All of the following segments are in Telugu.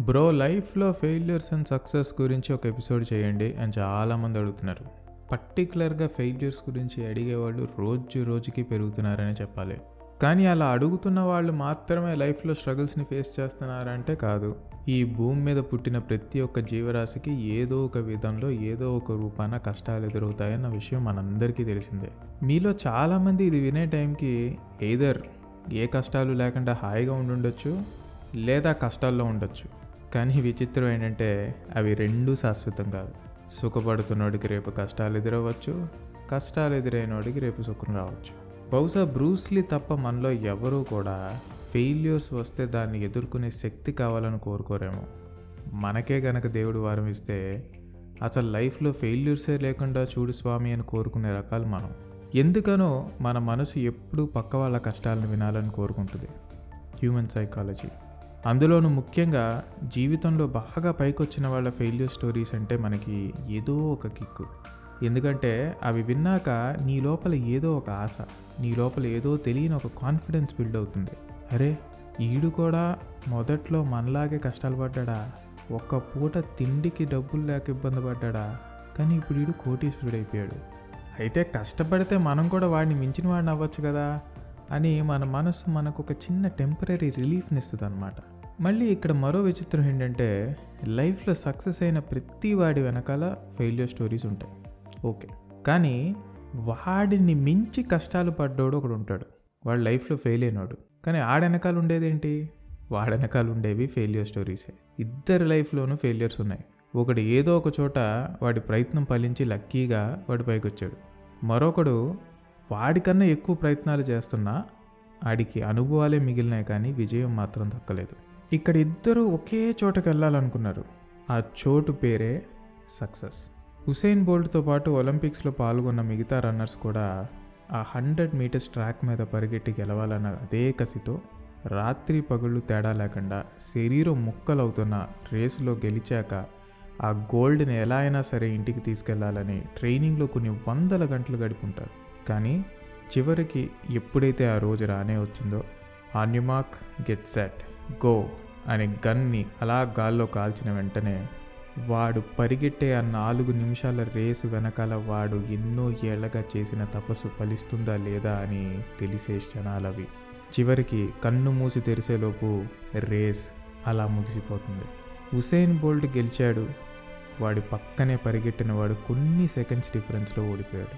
బ్రో లైఫ్లో ఫెయిల్యూర్స్ అండ్ సక్సెస్ గురించి ఒక ఎపిసోడ్ చేయండి అని చాలామంది అడుగుతున్నారు. పర్టికులర్గా ఫెయిల్యూర్స్ గురించి అడిగేవాళ్ళు రోజు రోజుకి పెరుగుతున్నారని చెప్పాలి. కానీ అలా అడుగుతున్న వాళ్ళు మాత్రమే లైఫ్లో స్ట్రగుల్స్ని ఫేస్ చేస్తున్నారంటే కాదు. ఈ భూమి మీద పుట్టిన ప్రతి ఒక్క జీవరాశికి ఏదో ఒక విధంలో ఏదో ఒక రూపాన కష్టాలు ఎదురవుతాయన్న విషయం మనందరికీ తెలిసిందే. మీలో చాలామంది ఇది వినే టైంకి ఎయిదర్ ఏ కష్టాలు లేకుండా హాయిగా ఉండుండొచ్చు లేదా కష్టాల్లో ఉండొచ్చు. కానీ విచిత్రం ఏంటంటే అవి రెండూ శాశ్వతం కాదు. సుఖపడుతున్నోడికి రేపు కష్టాలు ఎదురవ్వచ్చు కష్టాలు ఎదురైనోడికి రేపు సుఖం రావచ్చు. బహుశా బ్రూస్లీ తప్ప మనలో ఎవరూ కూడా ఫెయిల్యూర్స్ వస్తే దాన్ని ఎదుర్కొనే శక్తి కావాలని కోరుకోరేమో. మనకే గనక దేవుడు వారం ఇస్తే అసలు లైఫ్లో ఫెయిల్యూర్సే లేకుండా చూడు స్వామి అని కోరుకునే రకాలు మనం. ఎందుకనో మన మనసు ఎప్పుడూ పక్క వాళ్ళ కష్టాలను వినాలని కోరుకుంటుంది. Human psychology. అందులోనూ ముఖ్యంగా జీవితంలో బాగా పైకొచ్చిన వాళ్ళ ఫెయిల్యూర్ స్టోరీస్ అంటే మనకి ఏదో ఒక కిక్కు. ఎందుకంటే అవి విన్నాక నీ లోపల ఏదో ఒక ఆశ నీ లోపల ఏదో తెలియని ఒక కాన్ఫిడెన్స్ బిల్డ్ అవుతుంది. అరే ఈడు కూడా మొదట్లో మనలాగే కష్టాలు పడ్డాడా? ఒక్క పూట తిండికి డబ్బులు లేక ఇబ్బంది పడ్డాడా? కానీ ఇప్పుడు ఈడు కోటీశ్వరుడు అయిపోయాడు. అయితే కష్టపడితే మనం కూడా వాడిని మించిన వాడిని అవ్వచ్చు కదా? అని మన మనసు మనకు ఒక చిన్న టెంపరీ రిలీఫ్ని ఇస్తుంది అనమాట మళ్ళీ ఇక్కడ మరో విచిత్రం ఏంటంటే లైఫ్లో సక్సెస్ అయిన ప్రతి వాడి వెనకాల ఫెయిల్యూర్ స్టోరీస్ ఉంటాయి. ఓకే. కానీ వాడిని మించి కష్టాలు పడ్డోడు ఒకడు ఉంటాడు. వాడు లైఫ్లో ఫెయిల్ అయినాడు. కానీ ఆడెనకాల ఉండేదేంటి? వాడెనకాల ఉండేవి ఫెయిల్యూర్ స్టోరీసే. ఇద్దరి లైఫ్లోనూ ఫెయిల్యూర్స్ ఉన్నాయి. ఒకడు ఏదో ఒక చోట వాడి ప్రయత్నం ఫలించి లక్కీగా వాడి పైకి వచ్చాడు మరొకడు వాడికన్నా ఎక్కువ ప్రయత్నాలు చేస్తున్నా ఆడికి అనుభవాలే మిగిలినాయి కానీ విజయం మాత్రం దక్కలేదు. ఇక్కడ ఇద్దరు ఒకే చోటకి వెళ్ళాలనుకున్నారు. ఆ చోటు పేరే సక్సెస్. హుసేన్ బోల్ట్తో పాటు ఒలింపిక్స్లో పాల్గొన్న మిగతా రన్నర్స్ కూడా ఆ హండ్రెడ్ మీటర్స్ ట్రాక్ మీద పరిగెట్టి గెలవాలన్న అదే కసితో రాత్రి పగుళ్ళు తేడా లేకుండా శరీరం ముక్కలవుతున్న రేసులో గెలిచాక ఆ గోల్డ్ని ఎలా అయినా సరే ఇంటికి తీసుకెళ్ళాలని ట్రైనింగ్లో కొన్ని వందల గంటలు గడుపుంటారు. కానీ చివరికి ఎప్పుడైతే ఆ రోజు రానే వచ్చిందో ఆన్యుమాక్ గెట్ సెట్. గో అనే గన్ని అలా గాల్లో కాల్చిన వెంటనే వాడు పరిగెట్టే ఆ నాలుగు నిమిషాల రేసు వెనకాల వాడు ఎన్నో ఏళ్ళగా చేసిన తపస్సు ఫలిస్తుందా లేదా అని తెలిసే క్షణాలవి. చివరికి కన్ను మూసి తెరిసేలోపు రేస్ అలా ముగిసిపోతుంది. హుసేన్ బోల్ట్ గెలిచాడు. వాడి పక్కనే పరిగెట్టిన వాడు కొన్ని సెకండ్స్ డిఫరెన్స్లో ఓడిపోయాడు.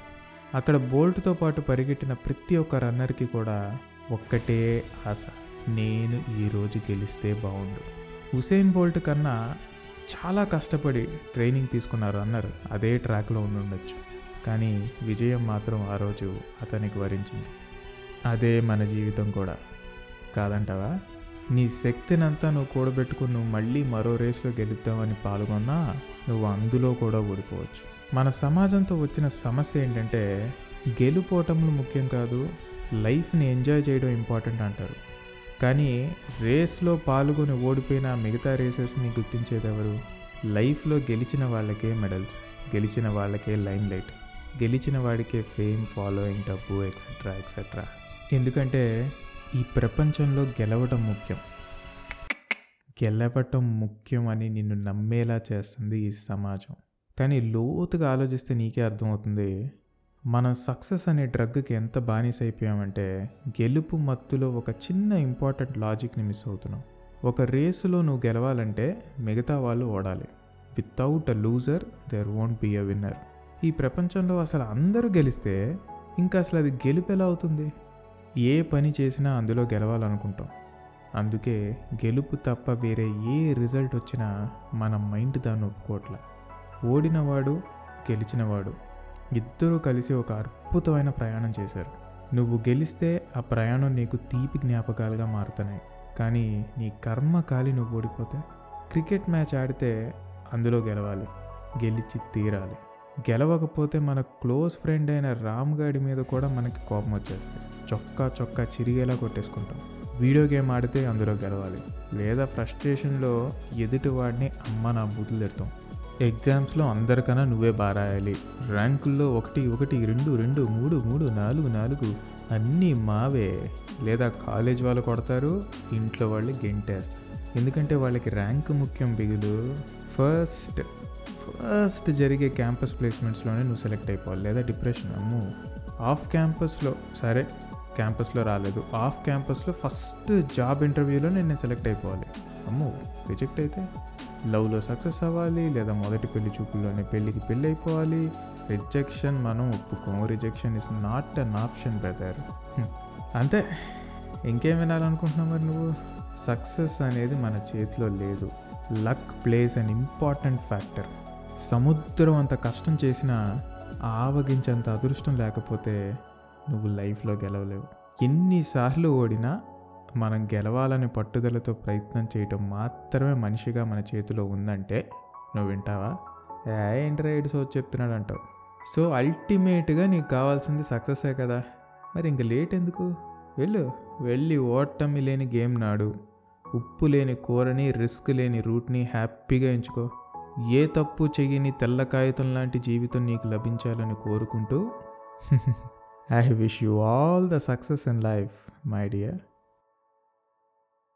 అక్కడ బోల్ట్తో పాటు పరిగెట్టిన ప్రతి ఒక్క రన్నర్కి కూడా ఒక్కటే ఆశ. నేను ఈరోజు గెలిస్తే బాగుండు హుసేన్ బోల్ట్ కన్నా చాలా కష్టపడి ట్రైనింగ్ తీసుకున్నారు అన్నారు. అదే ట్రాక్లో ఉండుండొచ్చు. కానీ విజయం మాత్రం ఆ రోజు అతనికి వరించింది. అదే మన జీవితం కూడా. కాదంటావా? నీ శక్తినంతా నువ్వు కూడబెట్టుకుని నువ్వు మళ్ళీ మరో రేస్లో గెలుద్దామని పాల్గొన్నా నువ్వు అందులో కూడా ఓడిపోవచ్చు. మన సమాజంతో వచ్చిన సమస్య ఏంటంటే గెలుపోవటంలో ముఖ్యం కాదు లైఫ్ని ఎంజాయ్ చేయడం ఇంపార్టెంట్ అంటారు. కానీ రేస్లో పాల్గొని ఓడిపోయిన మిగతా రేసెస్ని గుర్తించేది ఎవరు లైఫ్లో గెలిచిన వాళ్ళకే మెడల్స్ గెలిచిన వాళ్ళకే లైమ్ లైట్ గెలిచిన వాడికే ఫేమ్ ఫాలోయింగ్ డబ్బు ఎక్సెట్రా ఎక్సెట్రా ఎందుకంటే ఈ ప్రపంచంలో గెలవటం ముఖ్యం. గెలవటం ముఖ్యం అని నిన్ను నమ్మేలా చేస్తుంది ఈ సమాజం. కానీ లోతుగా ఆలోచిస్తే నీకే అర్థమవుతుంది మనం సక్సెస్ అనే డ్రగ్కి ఎంత బానిస అయిపోయామంటే గెలుపు మత్తులో ఒక చిన్న ఇంపార్టెంట్ లాజిక్ని మిస్ అవుతున్నాం. ఒక రేసులో నువ్వు గెలవాలంటే మిగతా వాళ్ళు ఓడాలి. Without a loser there won't be a winner ఈ ప్రపంచంలో అసలు అందరూ గెలిస్తే ఇంకా అసలు అది గెలుపు ఎలా అవుతుంది? ఏ పని చేసినా అందులో గెలవాలనుకుంటాం. అందుకే గెలుపు తప్ప వేరే ఏ రిజల్ట్ వచ్చినా మన మైండ్ దాన్ని ఒప్పుకోవట్లే. ఓడినవాడు గెలిచినవాడు. ఇద్దరూ కలిసి ఒక అద్భుతమైన ప్రయాణం చేశారు. నువ్వు గెలిస్తే ఆ ప్రయాణం నీకు తీపి జ్ఞాపకాలుగా మారుతున్నాయి కానీ నీ కర్మ కాలి నువ్వు ఓడిపోతే క్రికెట్ మ్యాచ్ ఆడితే అందులో గెలవాలి. గెలిచి తీరాలి. గెలవకపోతే మన క్లోజ్ ఫ్రెండ్ అయిన రామ్గాడి మీద కూడా మనకి కోపం వచ్చేస్తుంది చొక్కా చొక్కా చిరిగేలా కొట్టేసుకుంటాం. వీడియో గేమ్ ఆడితే అందులో గెలవాలి. లేదా ఫ్రస్ట్రేషన్లో ఎదుటి వాడిని అమ్మ నా బూతులు తిడతాం. ఎగ్జామ్స్లో అందరికన్నా నువ్వే బారాయాలి. ర్యాంకుల్లో ఒకటి ఒకటి రెండు రెండు మూడు మూడు నాలుగు నాలుగు అన్నీ మావే. లేదా కాలేజ్ వాళ్ళు కొడతారు ఇంట్లో వాళ్ళు గెంటేస్తారు. ఎందుకంటే వాళ్ళకి ర్యాంక్ ముఖ్యం బిగులు. ఫస్ట్ ఫస్ట్ జరిగే క్యాంపస్ ప్లేస్మెంట్స్లోనే నువ్వు సెలెక్ట్ అయిపోవాలి. లేదా డిప్రెషన్ అమ్ము. ఆఫ్ క్యాంపస్లో సరే క్యాంపస్లో రాలేదు. ఆఫ్ క్యాంపస్లో ఫస్ట్ జాబ్ ఇంటర్వ్యూలో నేను సెలెక్ట్ అయిపోవాలి. అమ్ము రిజెక్ట్ అయితే. లవ్లో సక్సెస్ అవ్వాలి లేదా మొదటి పెళ్ళి చూపుల్లోనే పెళ్ళికి పెళ్ళి అయిపోవాలి రిజెక్షన్ మనం ఒప్పుకోము rejection is not an option brother. అంతే. ఇంకేం వినాలనుకుంటున్నావు మరి నువ్వు? సక్సెస్ అనేది మన చేతిలో లేదు. Luck plays an important factor. సముద్రం అంత కష్టం చేసినా ఆవగించేంత అదృష్టం లేకపోతే నువ్వు లైఫ్లో గెలవలేవు. ఎన్నిసార్లు ఓడినా మనం గెలవాలని పట్టుదలతో ప్రయత్నం చేయటం మాత్రమే మనిషిగా మన చేతిలో ఉందంటే నువ్వు వింటావా? ఏ ఇంటరైడ్ సో చెప్తున్నాడు అంటావు సో అల్టిమేట్గా నీకు కావాల్సింది సక్సెసే కదా. మరి ఇంక లేట్ ఎందుకు? వెళ్ళు. వెళ్ళి ఓటమి లేని గేమ్ నాడు ఉప్పు లేని కూరని రిస్క్ లేని రూట్ని హ్యాపీగా ఎంచుకో. ఏ తప్పు చెయ్యని తెల్ల కాగితం లాంటి జీవితం నీకు లభించాలని కోరుకుంటూ I wish you all the success in life my dear